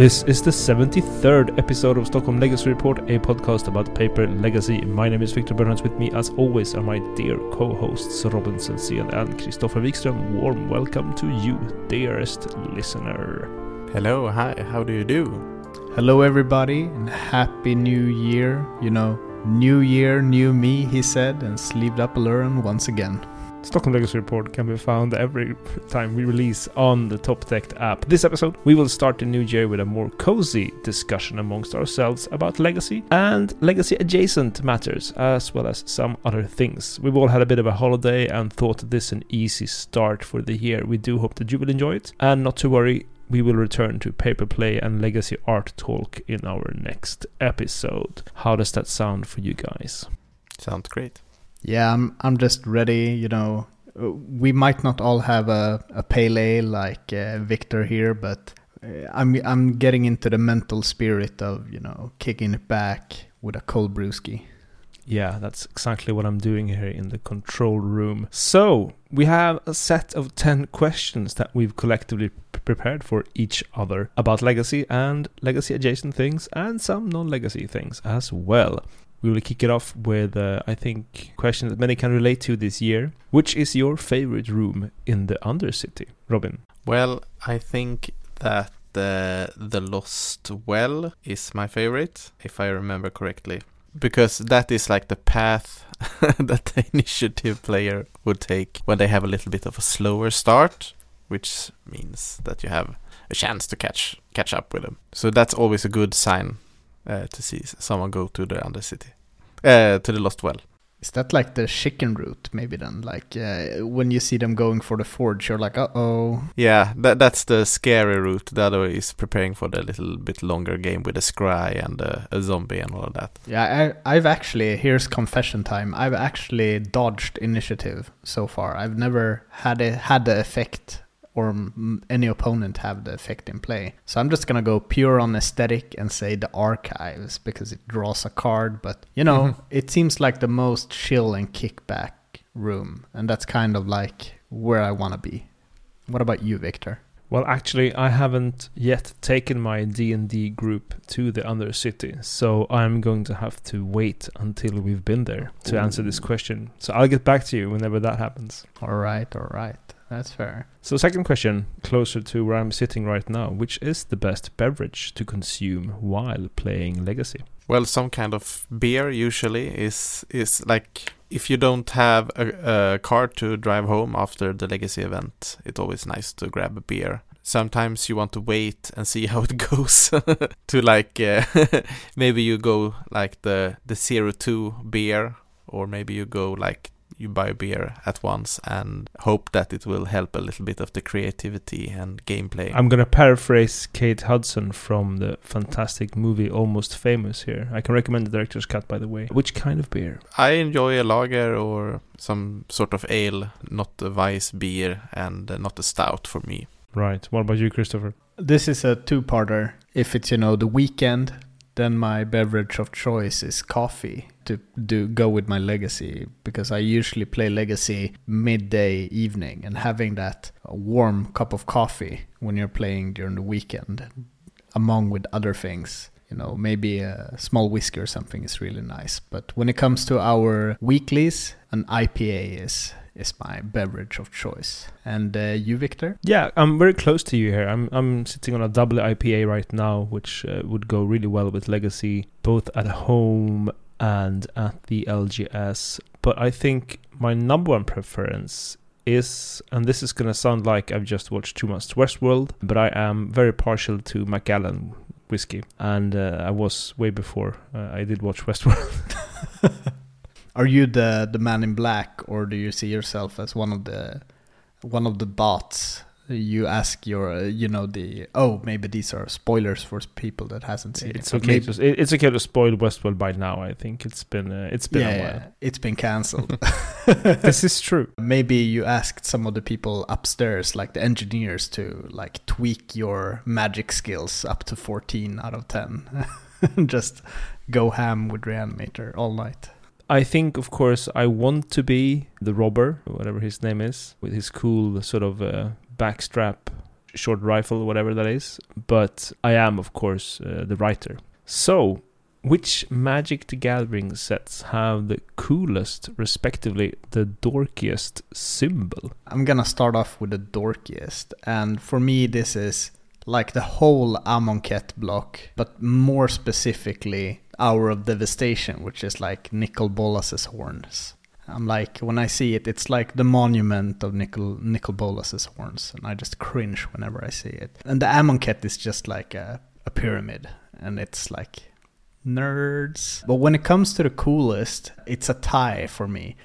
This is the 73rd episode of Stockholm Legacy Report, a podcast about paper legacy. My name is Victor Bernhards. With me, as always, are my dear co hosts Robin Sensén and Christopher Wikström. Warm welcome to you, dearest listener. Hello, hi, how do you do? Hello, everybody, and happy new year. You know, new year, new me, he said, and sleeved up Aluren once again. Stockholm Legacy Report can be found every time we release on the Top Tech app. This episode, we will start the new year with a more cozy discussion amongst ourselves about legacy and legacy adjacent matters, as well as some other things. We've all had a bit of a holiday and thought this an easy start for the year. We do hope that you will enjoy it, and not to worry, we will return to paper play and legacy art talk in our next episode. How does that sound for you guys? Sounds great. Yeah, I'm I'm just ready. You know, we might not all have a, a pale ale like uh, Victor here, but uh, I'm I'm getting into the mental spirit of you know kicking it back with a cold brewski. Yeah, that's exactly what I'm doing here in the control room. So, we have a set of 10 questions that we've collectively prepared for each other about legacy and legacy adjacent things and some non legacy things as well. We will kick it off with, uh, I think, question that many can relate to this year. Which is your favorite room in the Undercity, Robin? Well, I think that the the Lost Well is my favorite, if I remember correctly, because that is like the path that the initiative player would take when they have a little bit of a slower start, which means that you have a chance to catch catch up with them. So that's always a good sign uh, to see someone go to the Undercity, uh, to the Lost Well. Is that like the chicken route? Maybe then, like uh, when you see them going for the forge, you're like, uh oh. Yeah, that that's the scary route. The other is preparing for the little bit longer game with a scry and a, a zombie and all of that. Yeah, I, I've actually here's confession time. I've actually dodged initiative so far. I've never had it had the effect or m- any opponent have the effect in play. So I'm just gonna go pure on aesthetic and say the archives because it draws a card. But you know, Mhm. it seems like the most chill and kickback room, and that's kind of like where I want to be. What about you, Victor? Well, actually, I haven't yet taken my D&D group to the Undercity, so I'm going to have to wait until we've been there to answer this question. So I'll get back to you whenever that happens. All right, all right, that's fair. So, second question, closer to where I'm sitting right now, which is the best beverage to consume while playing Legacy? Well, some kind of beer usually is is like if you don't have a, a car to drive home after the legacy event, it's always nice to grab a beer. Sometimes you want to wait and see how it goes to like uh, maybe you go like the the zero two beer or maybe you go like you buy a beer at once and hope that it will help a little bit of the creativity and gameplay. I'm going to paraphrase Kate Hudson from the fantastic movie Almost Famous here. I can recommend the director's cut, by the way. Which kind of beer? I enjoy a lager or some sort of ale, not a Weiss beer and uh, not a stout for me. Right. What about you, Christopher? This is a two-parter. If it's you know the weekend, then my beverage of choice is coffee to do go with my legacy because I usually play legacy midday evening and having that warm cup of coffee when you're playing during the weekend among with other things you know maybe a small whiskey or something is really nice. But when it comes to our weeklies an IPA is is my beverage of choice and uh, you Victor Yeah, I'm very close to you here. I'm I'm sitting on a double IPA right now, which uh, would go really well with Legacy, both at home and at the LGS. But I think my number one preference is, and this is gonna sound like I've just watched too much Westworld, but I am very partial to Macallan whiskey, and uh, I was way before uh, I did watch Westworld. Are you the the man in black, or do you see yourself as one of the one of the bots? You ask your, uh, you know, the oh maybe these are spoilers for people that hasn't seen it's it. okay. maybe- To, it's okay to spoil Westworld by now. I think it's been uh, it's been yeah, a while. yeah, it's been cancelled. This is true. maybe you asked some of the people upstairs, like the engineers, to like tweak your magic skills up to fourteen out of ten. Just go ham with Reanimator all night. I think, of course, I want to be the robber, whatever his name is, with his cool sort of uh, backstrap short rifle, whatever that is. But I am, of course, uh, the writer. So, which Magic the Gathering sets have the coolest, respectively, the dorkiest symbol? I'm gonna start off with the dorkiest, and for me, this is like the whole Amonkhet block, but more specifically, Hour of Devastation, which is like Nicol Bolas's horns. I'm like, when I see it, it's like the monument of Nicol, Nicol Bolas's horns, and I just cringe whenever I see it. And the Amonkhet is just like a, a pyramid, and it's like nerds. But when it comes to the coolest, it's a tie for me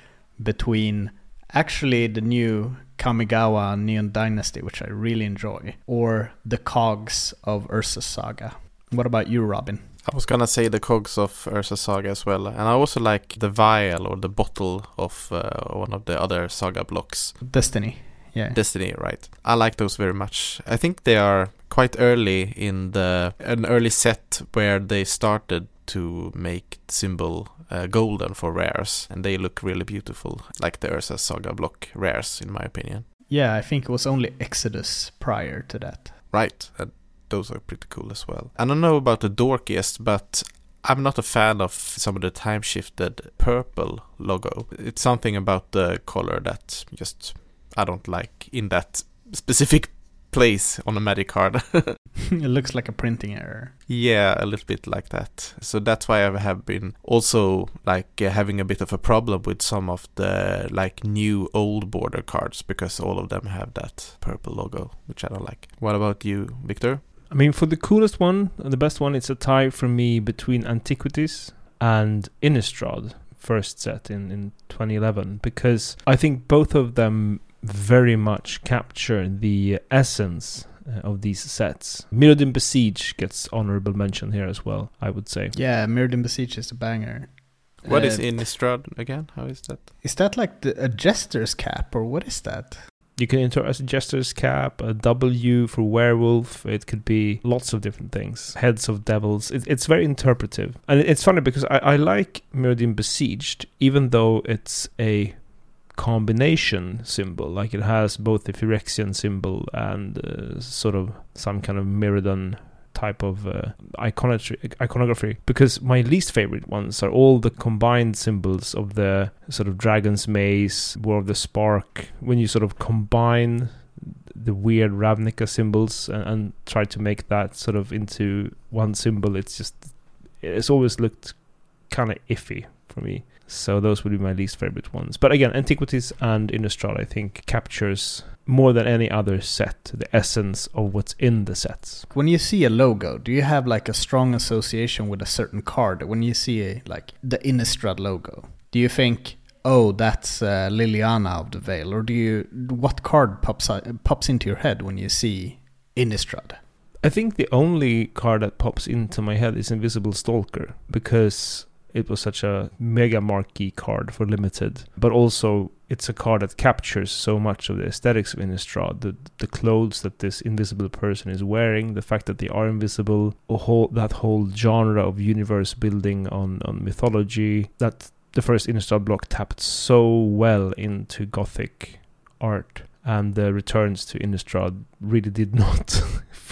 between actually the new Kamigawa Neon Dynasty, which I really enjoy, or the cogs of Urza's Saga. What about you, Robin? I was gonna say the cogs of Urza Saga as well, and I also like the vial or the bottle of uh, one of the other saga blocks. Destiny. Yeah. Destiny, right? I like those very much. I think they are quite early in the an early set where they started to make symbol uh, golden for rares, and they look really beautiful, like the Urza Saga block rares, in my opinion. Yeah, I think it was only Exodus prior to that. Right, and those are pretty cool as well. I don't know about the dorkiest, but I'm not a fan of some of the time shifted purple logo. It's something about the color that just I don't like in that specific place on a magic card. it looks like a printing error. Yeah, a little bit like that. So that's why I have been also like uh, having a bit of a problem with some of the like new old border cards because all of them have that purple logo, which I don't like. What about you, Victor? I mean, for the coolest one, the best one, it's a tie for me between Antiquities and Innistrad, first set in, in 2011, because I think both of them very much capture the essence uh, of these sets. Mirrodin Besiege gets honorable mention here as well, I would say. Yeah, Mirrodin Besiege is a banger. What Uh, is Innistrad again? How is that? Is that like the, a jester's cap, or what is that? You can enter as a Jester's Cap, a W for Werewolf. It could be lots of different things. Heads of Devils. It, it's very interpretive. And it's funny because I, I like Mirrodin Besieged, even though it's a combination symbol. Like it has both the Phyrexian symbol and uh, sort of some kind of Mirrodin type of uh, iconography, because my least favorite ones are all the combined symbols of the sort of dragon's maze war of the spark. When you sort of combine the weird ravnica symbols and, and try to make that sort of into one symbol it's just it's always looked kind of iffy for me so those would be my least favorite ones but again antiquities and innistrad i think captures more than any other set the essence of what's in the sets When you see a logo, do you have like a strong association with a certain card? When you see a, like the Innistrad logo, do you think, oh, that's uh, Liliana of the Veil, or do you what card pops out, pops into your head when you see Innistrad? I think the only card that pops into my head is Invisible Stalker because it was such a mega marquee card for limited, but also it's a card that captures so much of the aesthetics of Innistrad, the the clothes that this invisible person is wearing, the fact that they are invisible, a whole, that whole genre of universe building on on mythology that the first Innistrad block tapped so well into gothic art and the returns to Innistrad really did not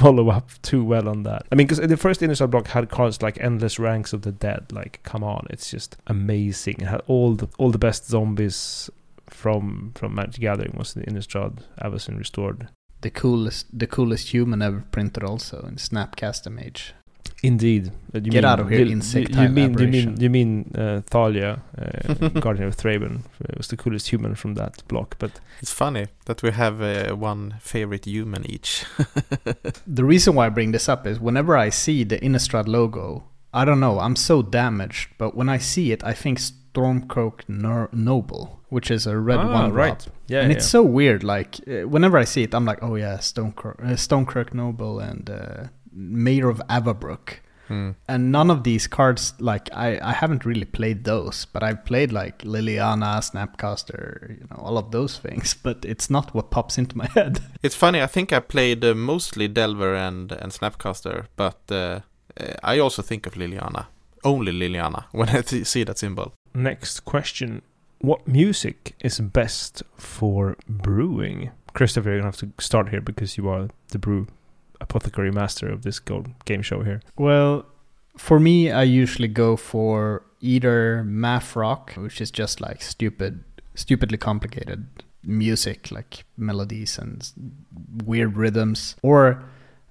follow up too well on that. I mean, because the first Innistrad block had cards like Endless Ranks of the Dead. Like, come on, it's just amazing. It had all the all the best zombies from from Magic Gathering was in Innistrad, Avacyn Restored. The coolest, the coolest human ever printed, also in Snapcaster Mage. Indeed. Uh, You Get out of here, you- you, insectile you mean you mean you mean uh, Thalia, uh, Guardian of Thraben, uh, was the coolest human from that block. But It's funny that we have uh, one favorite human each. The reason why I bring this up is whenever I see the Innistrad logo, I don't know, I'm so damaged, but when I see it, I think Stromkirk Ner- Noble, which is a red Ah, one drop. right. Yeah, and yeah. it's so weird. Like uh, whenever I see it, I'm like, oh yeah, Stromkirk, uh, Stromkirk Noble and uh, Mayor of Avabrook. Hmm. And none of these cards, like I, I haven't really played those, but I've played like Liliana, Snapcaster, you know, all of those things. But it's not what pops into my head. It's funny. I think I played uh, mostly Delver and and Snapcaster, but uh, uh, I also think of Liliana, only Liliana, when I th- see that symbol. Next question. What music is best for brewing? Christopher, you're gonna have to start here because you are the brew apothecary master of this game show here. Well, for me, I usually go for either math rock, which is just like stupid, stupidly complicated music, like melodies and weird rhythms, or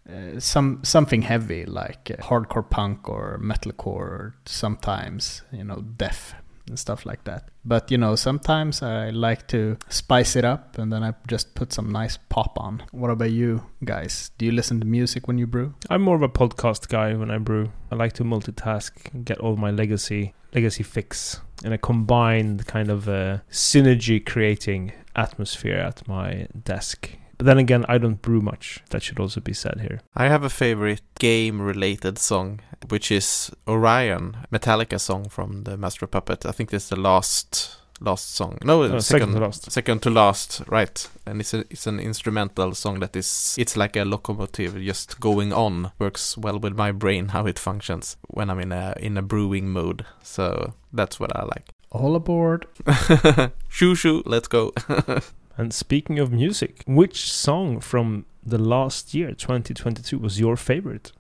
uh, some something heavy like uh, hardcore punk or metalcore, or sometimes you know death and stuff like that. But you know, sometimes I like to spice it up, and then I just put some nice pop on. What about you guys? Do you listen to music when you brew? I'm more of a podcast guy when I brew. I like to multitask, get all my legacy legacy fix in a combined kind of uh, synergy creating atmosphere at my desk. But then again, I don't brew much. That should also be said here. I have a favorite game related song, which is Orion, Metallica song from the Master of Puppet. I think that's the last last song. No, Uh, second, to last. Second to last, right? And it's a, it's an instrumental song that is it's like a locomotive just going on. Works well with my brain how it functions when I'm in a in a brewing mode. So that's what I like. All aboard. shoo shoo, let's go. And speaking of music, which song from the last year, 2022, was your favorite?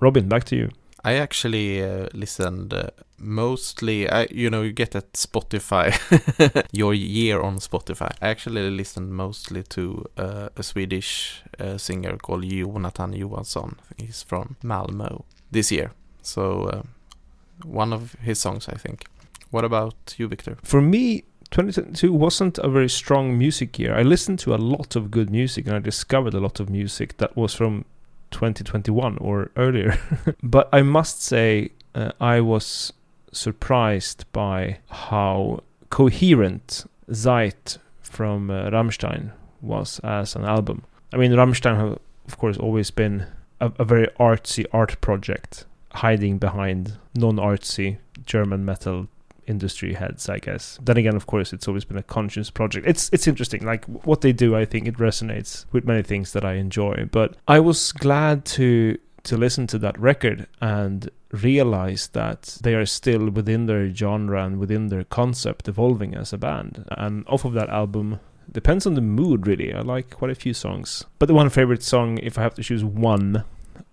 Robin, back to you. I actually uh, listened uh, mostly. I, you know, you get at Spotify your year on Spotify. I actually listened mostly to uh, a Swedish uh, singer called Jonathan Johansson. He's from Malmö this year. So uh, one of his songs, I think. What about you, Victor? For me, 2022 wasn't a very strong music year. I listened to a lot of good music and I discovered a lot of music that was from 2021 or earlier. but I must say, uh, I was surprised by how coherent Zeit from uh, Rammstein was as an album. I mean, Rammstein have, of course, always been a, a very artsy art project, hiding behind non artsy German metal industry heads, I guess. Then again, of course, it's always been a conscious project. It's it's interesting. Like what they do, I think it resonates with many things that I enjoy. But I was glad to to listen to that record and realize that they are still within their genre and within their concept evolving as a band. And off of that album depends on the mood really. I like quite a few songs. But the one favorite song, if I have to choose one,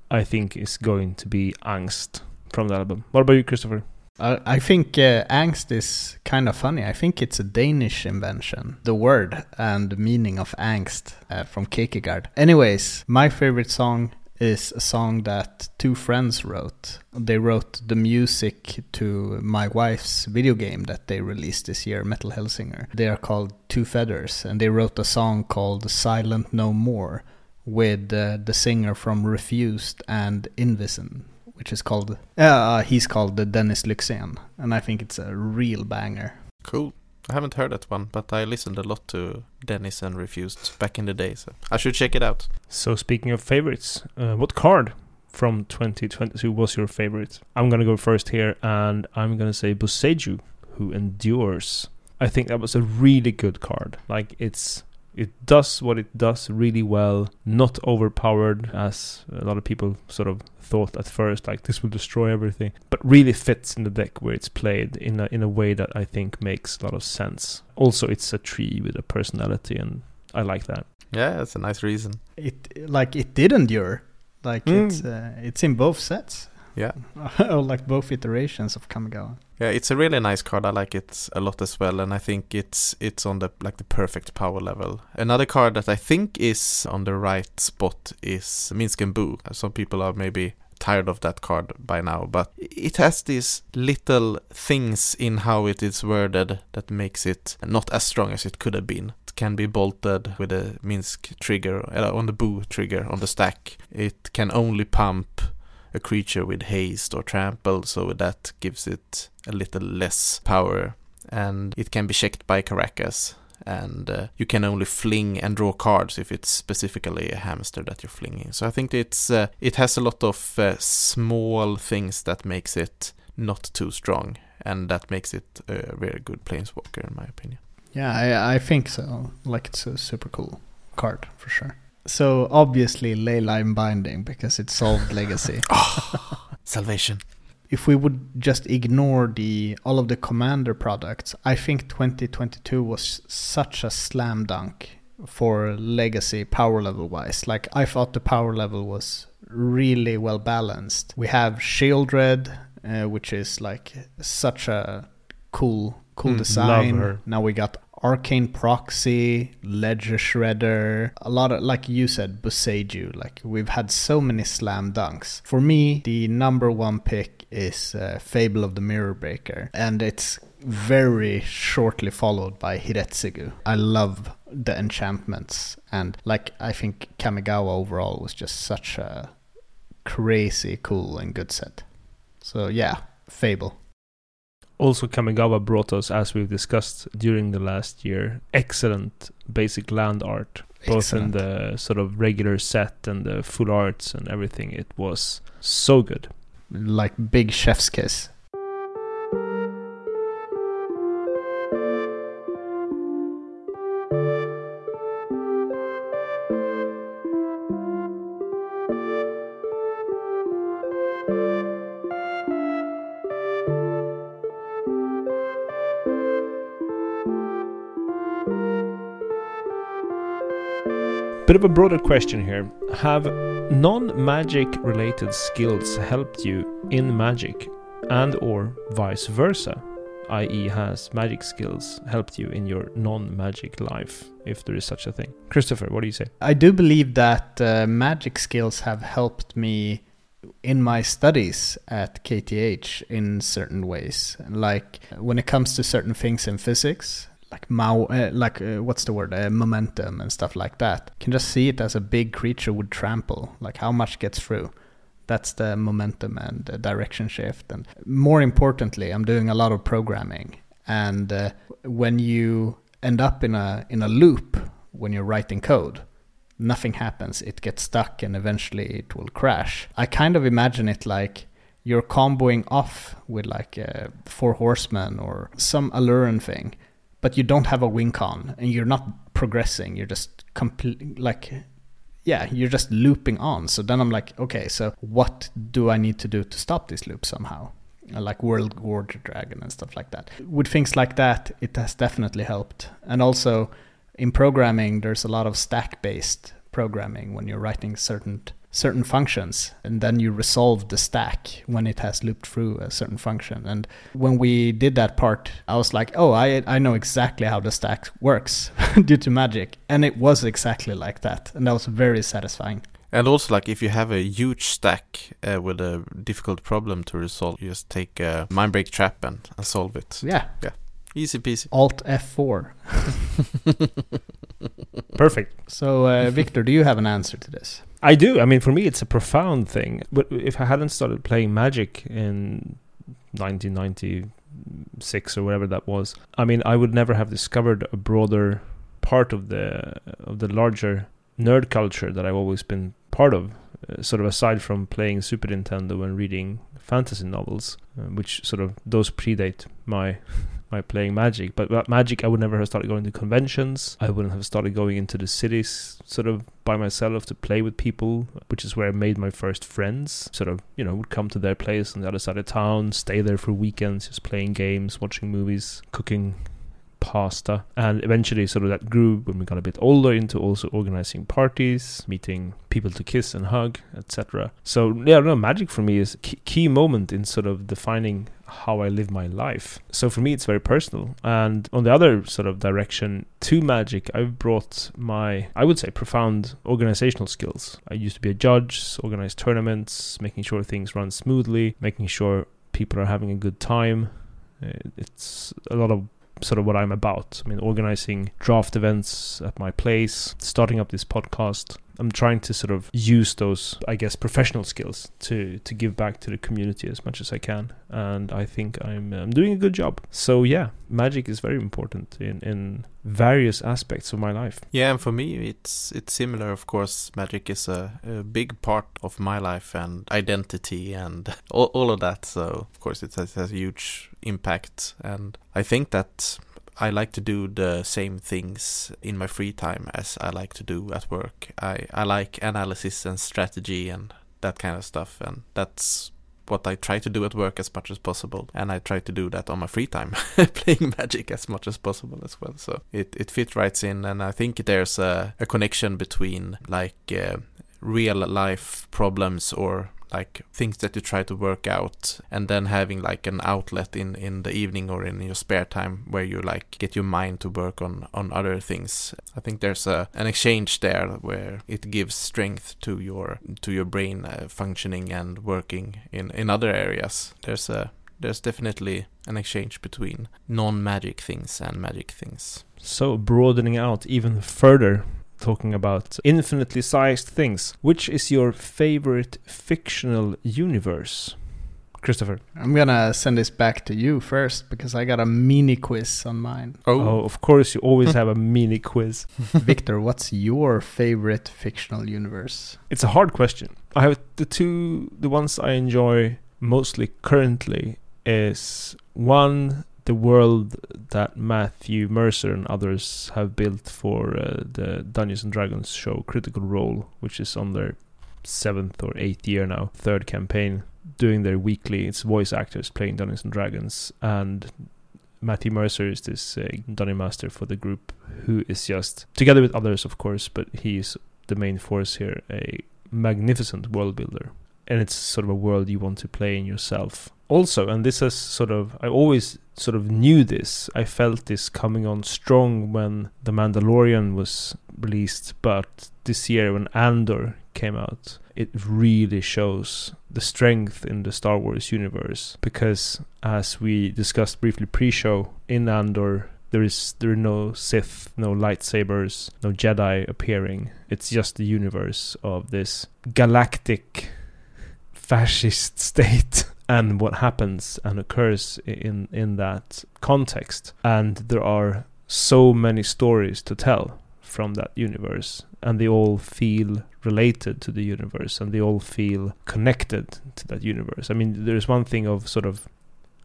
I think is going to be Angst from the album. What about you, Christopher? I think uh, angst is kind of funny. I think it's a Danish invention, the word and the meaning of angst uh, from Kierkegaard. Anyways, my favorite song is a song that two friends wrote. They wrote the music to my wife's video game that they released this year, Metal Hellsinger. They are called Two Feathers, and they wrote a song called Silent No More with uh, the singer from Refused and Invison which is called uh, he's called the Dennis Lyxzén, and I think it's a real banger. Cool. I haven't heard that one, but I listened a lot to Dennis and Refused back in the day, so I should check it out. So speaking of favorites, uh, what card from 2022 was your favorite? I'm gonna go first here, and I'm gonna say Boseiju, who endures. I think that was a really good card. Like it's it does what it does really well, not overpowered as a lot of people sort of thought at first, like this will destroy everything, but really fits in the deck where it's played in a in a way that I think makes a lot of sense. Also, it's a tree with a personality, and I like that. Yeah, that's a nice reason. It like it did endure, like Mm. it's uh, it's in both sets, Yeah. or like both iterations of Kamigawa. Yeah, it's a really nice card. I like it a lot as well, and I think it's it's on the like the perfect power level. Another card that I think is on the right spot is Minsc and Boo. Some people are maybe tired of that card by now, but it has these little things in how it is worded that makes it not as strong as it could have been. It can be bolted with a Minsc trigger uh, on the Boo trigger on the stack. It can only pump a creature with haste or trample, so that gives it a little less power. And it can be checked by Karakas, and uh, you can only fling and draw cards if it's specifically a hamster that you're flinging. So I think it's uh, it has a lot of uh, small things that makes it not too strong, and that makes it a very good planeswalker in my opinion. Yeah, I I think so. Like it's a super cool card for sure. So obviously Leyline Binding because it solved Legacy. Salvation. if we would just ignore the all of the commander products, I think 2022 was such a slam dunk for legacy power level wise. Like I thought the power level was really well balanced. We have Sheoldred, uh, which is like such a cool cool Mm, design. Now we got Arcane Proxy, Ledger Shredder, a lot of like you said, Boseiju. Like we've had so many slam dunks. For me, the number one pick is uh, Fable of the Mirror Breaker, and it's very shortly followed by Hidetsugu. I love the enchantments, and like I think Kamigawa overall was just such a crazy cool and good set. So yeah, Fable. Also, Kamigawa brought us, as we've discussed during the last year, excellent basic land art, both Excellent. in the sort of regular set and the full arts and everything. It was so good. like big chef's kiss. Bit of a broader question here. Have non-magic related skills helped you in magic and or vice versa? i.e. has magic skills helped you in your non-magic life if there is such a thing? Christopher, what do you say? I do believe that uh, magic skills have helped me in my studies at KTH in certain ways. Like when it comes to certain things in physics, like Mao, uh, like uh, what's the word, uh, momentum and stuff like that. You can just see it as a big creature would trample, like how much gets through. That's the momentum and the direction shift. And more importantly, I'm doing a lot of programming. And uh, when you end up in a in a loop when you're writing code, nothing happens. It gets stuck and eventually it will crash. I kind of imagine it like you're comboing off with like uh, Four Horsemen or some Aluren thing, but you don't have a win con and you're not progressing. You're just complete like yeah, you're just looping on. So then I'm like, okay, so what do I need to do to stop this loop somehow? Like Worldgorger Dragon and stuff like that. With things like that, it has definitely helped. And also in programming, there's a lot of stack-based programming when you're writing certain certain functions, and then you resolve the stack when it has looped through a certain function. And when we did that part, I was like, oh, I I know exactly how the stack works due to magic, and it was exactly like that, and that was very satisfying. And also, like if you have a huge stack uh, with a difficult problem to resolve, you just take a Mindbreak Trap and, and solve it. Yeah, yeah, Easy peasy. Alt F4. Perfect. So, uh, Victor, do you have an answer to this? I do. I mean, for me, it's a profound thing. But if I hadn't started playing Magic in 1996 or whatever that was, I mean, I would never have discovered a broader part of the of the larger nerd culture that I've always been part of. Uh, sort of aside from playing Super Nintendo and reading fantasy novels, uh, which sort of those predate my my playing Magic. But without Magic, I would never have started going to conventions. I wouldn't have started going into the cities sort of by myself to play with people, which is where I made my first friends. Sort of, you know, would come to their place on the other side of town, stay there for weekends, just playing games, watching movies, cooking pasta. And eventually sort of that grew when we got a bit older into also organizing parties meeting people to kiss and hug etc so yeah no magic for me is a key, key moment in sort of defining how i live my life. So for me it's very personal. And on the other sort of direction to magic i've brought my i would say profound organizational skills. I used to be a judge organize tournaments making sure things run smoothly making sure people are having a good time. Uh, it's a lot of sort of what I'm about. I mean, organizing draft events at my place, starting up this podcast. I'm trying to sort of use those, I guess, professional skills to to give back to the community as much as I can, and I think I'm I'm doing a good job. So yeah, magic is very important in in various aspects of my life. Yeah, and for me, it's it's similar. Of course, magic is a, a big part of my life and identity and all, all of that. So of course, it has, has a huge impact. And I think that I like to do the same things in my free time as I like to do at work. I I like analysis and strategy and that kind of stuff, and that's what I try to do at work as much as possible, and I try to do that on my free time, playing Magic as much as possible as well. So it it fits right in, and I think there's a, a connection between like uh, real life problems or like things that you try to work out and then having like an outlet in in the evening or in your spare time where you like get your mind to work on on other things. I think there's a an exchange there where it gives strength to your to your brain uh, functioning and working in in other areas. There's a there's definitely an exchange between non-magic things and magic things. So broadening out even further, talking about infinitely sized things. Which is your favorite fictional universe? Christopher. I'm gonna send this back to you first because I got a mini quiz on mine. Oh, oh of course, you always have a mini quiz. Victor, what's your favorite fictional universe? It's a hard question. I have the two, the ones I enjoy mostly currently is one, the world that Matthew Mercer and others have built for uh, the Dungeons and Dragons show Critical Role, which is on their seventh or eighth year now, third campaign, doing their weekly. It's voice actors playing Dungeons and Dragons, and Matthew Mercer is this uh, dungeon master for the group, who is just together with others, of course, but he's the main force here, a magnificent world builder, and it's sort of a world you want to play in yourself. Also, and this has sort of I always sort of knew this. I felt this coming on strong when The Mandalorian was released, but this year when Andor came out, it really shows the strength in the Star Wars universe because as we discussed briefly pre-show in Andor there is there are no Sith, no lightsabers, no Jedi appearing. It's just the universe of this galactic fascist state and what happens and occurs in in that context. And there are so many stories to tell from that universe and they all feel related to the universe and they all feel connected to that universe. I mean there's one thing of sort of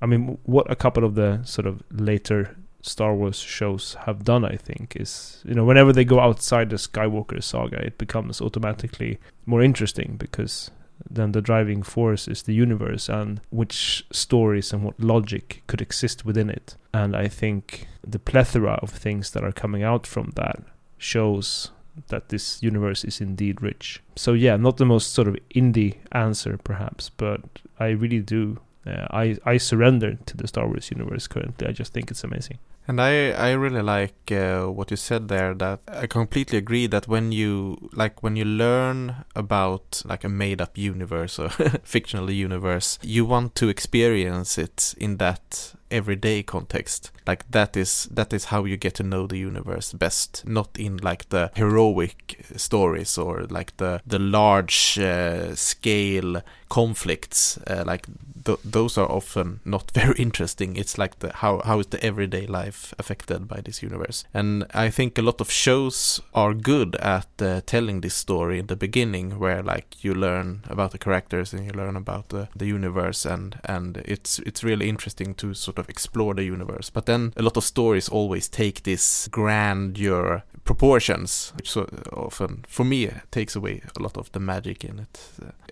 I mean what a couple of the sort of later Star Wars shows have done, I think, is you know whenever they go outside the Skywalker saga, it becomes automatically more interesting because then the driving force is the universe and which stories and what logic could exist within it. And I think the plethora of things that are coming out from that shows that this universe is indeed rich. So yeah, not the most sort of indie answer perhaps, but I really do. Uh, I I surrender to the Star Wars universe currently. I just think it's amazing. And I, I really like uh, what you said there. That I completely agree that when you like when you learn about like a made up universe or fictional universe, you want to experience it in that everyday context. Like that is that is how you get to know the universe best. Not in like the heroic stories or like the the large uh, scale conflicts. Uh, like th- those are often not very interesting. It's like the how how is the everyday life affected by this universe? And I think a lot of shows are good at uh, telling this story in the beginning, where like you learn about the characters and you learn about the, the universe, and and it's it's really interesting to sort of explore the universe. But then a lot of stories always take this grandeur proportions, which so often, for me, takes away a lot of the magic in it.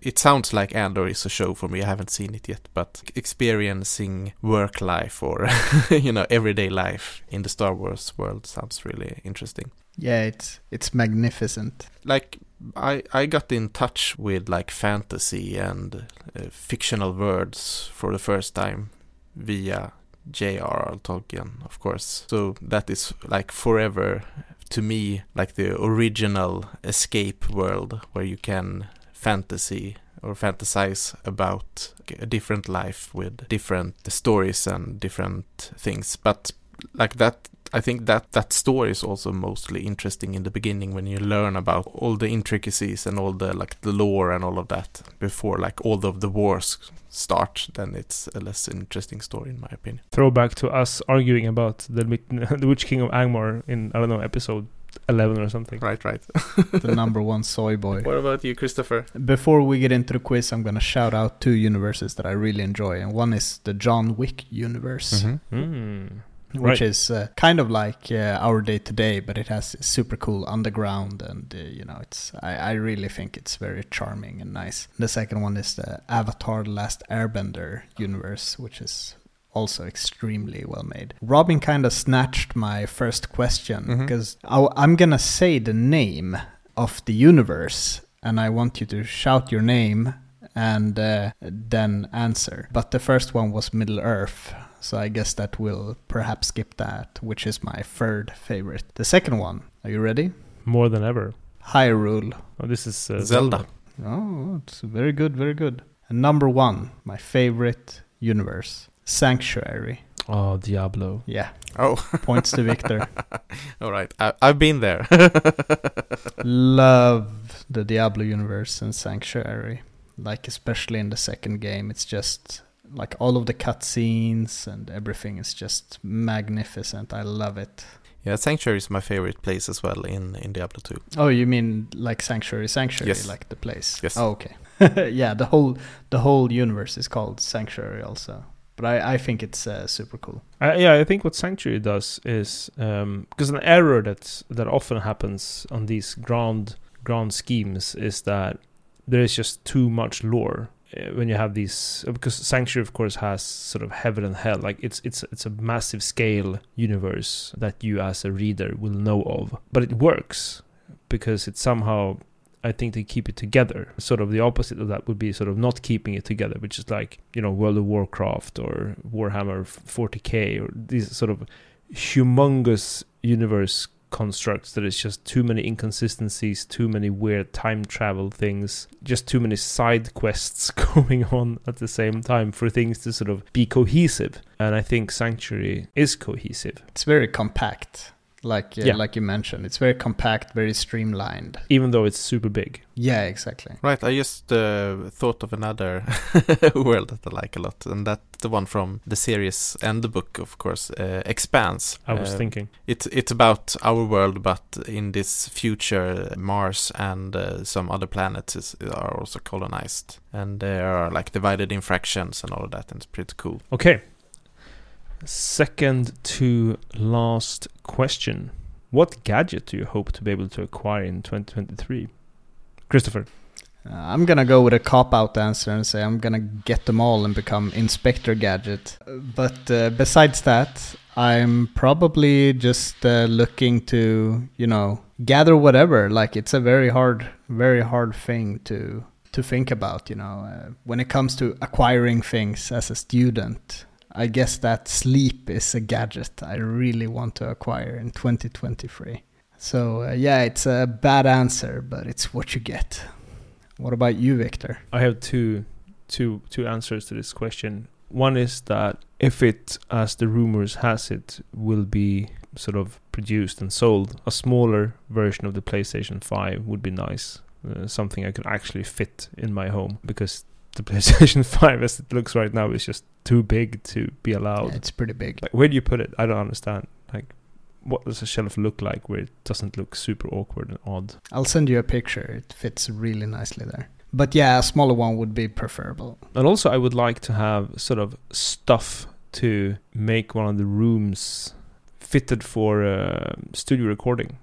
It sounds like Andor is a show for me. I haven't seen it yet, but experiencing work life or you know everyday life in the Star Wars world sounds really interesting. Yeah, it's it's magnificent. Like I I got in touch with like fantasy and uh, fictional words for the first time via J.R.R. Tolkien, of course. So that is like forever to me like the original escape world where you can fantasy or fantasize about a different life with different stories and different things. But like that I think that that story is also mostly interesting in the beginning when you learn about all the intricacies and all the like the lore and all of that before like all of the wars start. Then it's a less interesting story in my opinion. Throwback to us arguing about the the Witch King of Angmar in I don't know episode eleven or something. Right, right. the number one soy boy. What about you, Christopher? Before we get into the quiz, I'm gonna shout out two universes that I really enjoy, and one is the John Wick universe. Mm-hmm. Mm. Which Right. is uh, kind of like uh, our day to day, but it has super cool underground, and uh, you know, it's I, I really think it's very charming and nice. The second one is the Avatar: The Last Airbender universe, which is also extremely well made. Robin kind of snatched my first question because I, I'm gonna say the name of the universe, and I want you to shout your name and uh, then answer. But the first one was Middle Earth, so I guess that will perhaps skip that, which is my third favorite. The second one, are you ready? More than ever. Hyrule. Oh, this is uh, Zelda. Oh, it's very good, very good. And number one, my favorite universe, Sanctuary. Oh, Diablo. Yeah, Oh, points to Victor. all right. I, I've been there. Love the Diablo universe and Sanctuary. Like especially in the second game, it's just like all of the cutscenes and everything is just magnificent. I love it. yeah, Sanctuary is my favorite place as well in, in Diablo 2. Oh, you mean like Sanctuary, Sanctuary, Yes. like the place? Yes. Oh, okay. yeah, the whole the whole universe is called Sanctuary also. But I, I think it's uh, super cool. Uh, yeah, I think what Sanctuary does is because an error that that often happens on these grand grand schemes is that there is just too much lore Uh, when you have these uh, because Sanctuary of course has sort of heaven and hell like it's it's it's a massive scale universe that you as a reader will know of but it works because it's somehow I think they keep it together. Sort of the opposite of that would be sort of not keeping it together, which is like, you know, World of Warcraft or Warhammer 40k or these sort of humongous universe constructs that it's just too many inconsistencies, too many weird time travel things, just too many side quests going on at the same time for things to sort of be cohesive. And I think Sanctuary is cohesive, It's very compact. Like uh, Yeah. like you mentioned, it's very compact, very streamlined. even though it's super big. Yeah, exactly. Right, I just uh, thought of another world that I like a lot, and that's the one from the series and the book, of course, uh, Expanse. I was Uh, thinking. It's it's about our world, but in this future, Mars and uh, some other planets is, are also colonized, and they are like divided in fractions and all of that, and it's pretty cool. Okay. Second to last question. What gadget do you hope to be able to acquire in 2023? Christopher. Uh, I'm gonna go with a cop out answer and say I'm gonna get them all and become Inspector Gadget. But uh, besides that, I'm probably just uh, looking to, you know, gather whatever. Like it's a very hard, very hard thing to to think about. You know, uh, when it comes to acquiring things as a student. I guess that sleep is a gadget I really want to acquire in 2023. So uh, yeah, it's a bad answer, but it's what you get. What about you, Victor? I have two two two answers to this question. One is that if it as the rumors has it will be sort of produced and sold, a smaller version of the PlayStation 5 would be nice. Uh, something I could actually fit in my home because the PlayStation 5 as it looks right now is just too big to be allowed. Yeah, it's pretty big. Like, where do you put it? I don't understand. Like, what does a shelf look like where it doesn't look super awkward and odd? I'll send you a picture. It fits really nicely there. But yeah, a smaller one would be preferable. And also, I would like to have sort of stuff to make one of the rooms fitted for uh, studio recording.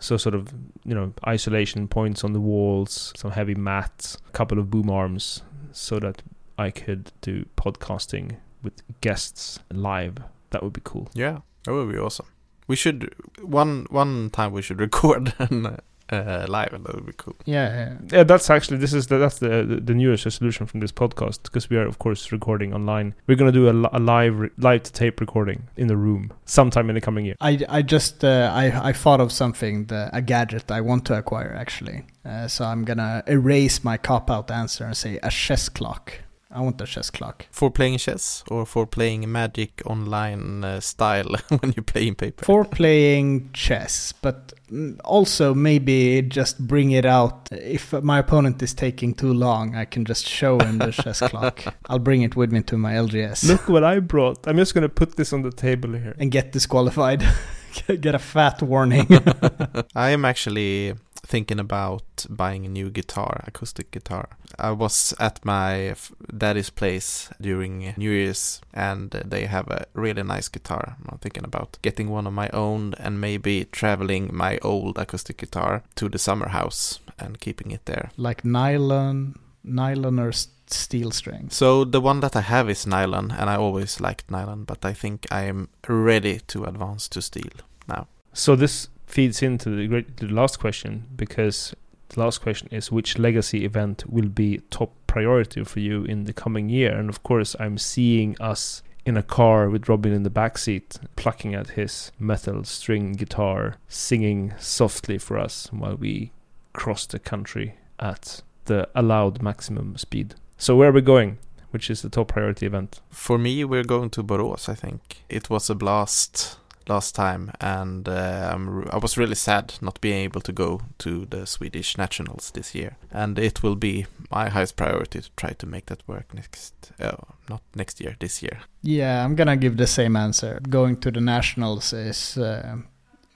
So, sort of, you know, isolation points on the walls, some heavy mats, a couple of boom arms, so that I could do podcasting with guests live. That would be cool. Yeah, that would be awesome. We should one one time we should record and uh, live, and that would be cool. Yeah, yeah. Yeah, that's actually this is the, that's the, the the newest resolution from this podcast because we are of course recording online. We're gonna do a, a live live to tape recording in the room sometime in the coming year. I, I just uh, I I thought of something the, a gadget I want to acquire actually. Uh, so I'm gonna erase my cop out answer and say a chess clock. I want a chess clock For playing chess or for playing Magic online uh, style when you play in paper. for playing chess, but mm, also maybe just bring it out if my opponent is taking too long. I can just show him the chess clock. I'll bring it with me to my LGS Look what I brought. I'm just gonna put this on the table here. and get disqualified Get a fat warning. I am actually thinking about buying a new guitar, acoustic guitar. I was at my daddy's place during New Year's and they have a really nice guitar. I'm thinking about getting one of my own and maybe traveling my old acoustic guitar to the summer house and keeping it there. like nylon, nylon or s- steel strings. So the one that I have is nylon and I always liked nylon, but I think I am ready to advance to steel now. So this feeds into the great the last question because the last question is which legacy event will be top priority for you in the coming year? And of course, I'm seeing us in a car with Robin in the back seat, plucking at his metal string guitar, singing softly for us while we cross the country at the allowed maximum speed. So where are we going? Which is the top priority event? For me, we're going to Borås. I think it was a blast last time, and uh, I'm r- I was really sad not being able to go to the Swedish nationals this year. And it will be my highest priority to try to make that work next, uh, not next year, this year. Yeah, I'm gonna give the same answer. Going to the nationals is uh,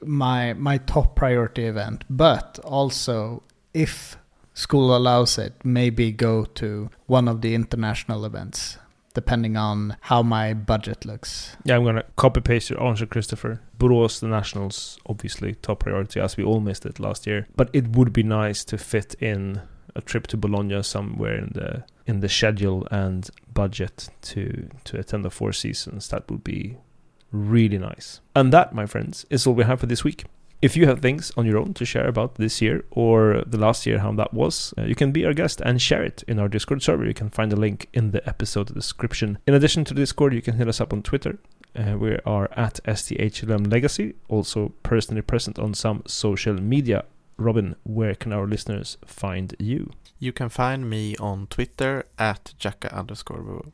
my my top priority event, but also if school allows it, maybe go to one of the international events, depending on how my budget looks. Yeah, I'm gonna copy paste your answer, Christopher. Borås, the Nationals, obviously top priority as we all missed it last year. But it would be nice to fit in a trip to Bologna somewhere in the in the schedule and budget to to attend the four seasons. That would be really nice. And that, my friends, is all we have for this week. If you have things on your own to share about this year or the last year, how that was, uh, you can be our guest and share it in our Discord server. You can find the link in the episode description. In addition to Discord, you can hit us up on Twitter. Uh, we are at STHLM Legacy, also personally present on some social media. Robin, where can our listeners find you? You can find me on Twitter at jacka underscore Bobo.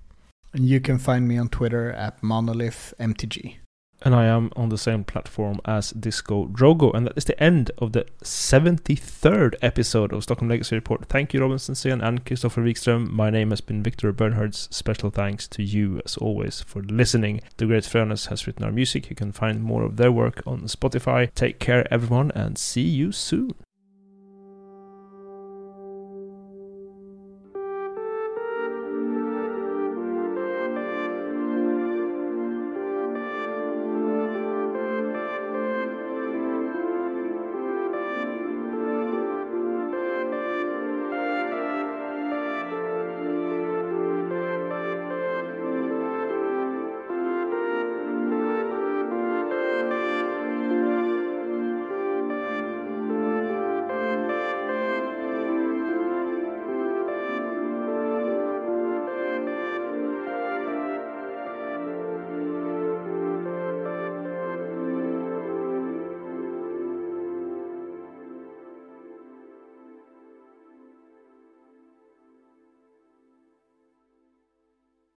And you can find me on Twitter at monolithmtg. And I am on the same platform as Disco Drogo. And that is the end of the 73rd episode of Stockholm Legacy Report. Thank you, Robin Sensén and Christopher Wikström. My name has been Victor Bernhards. Special thanks to you, as always, for listening. The Great Frönes has written our music. You can find more of their work on Spotify. Take care, everyone, and see you soon.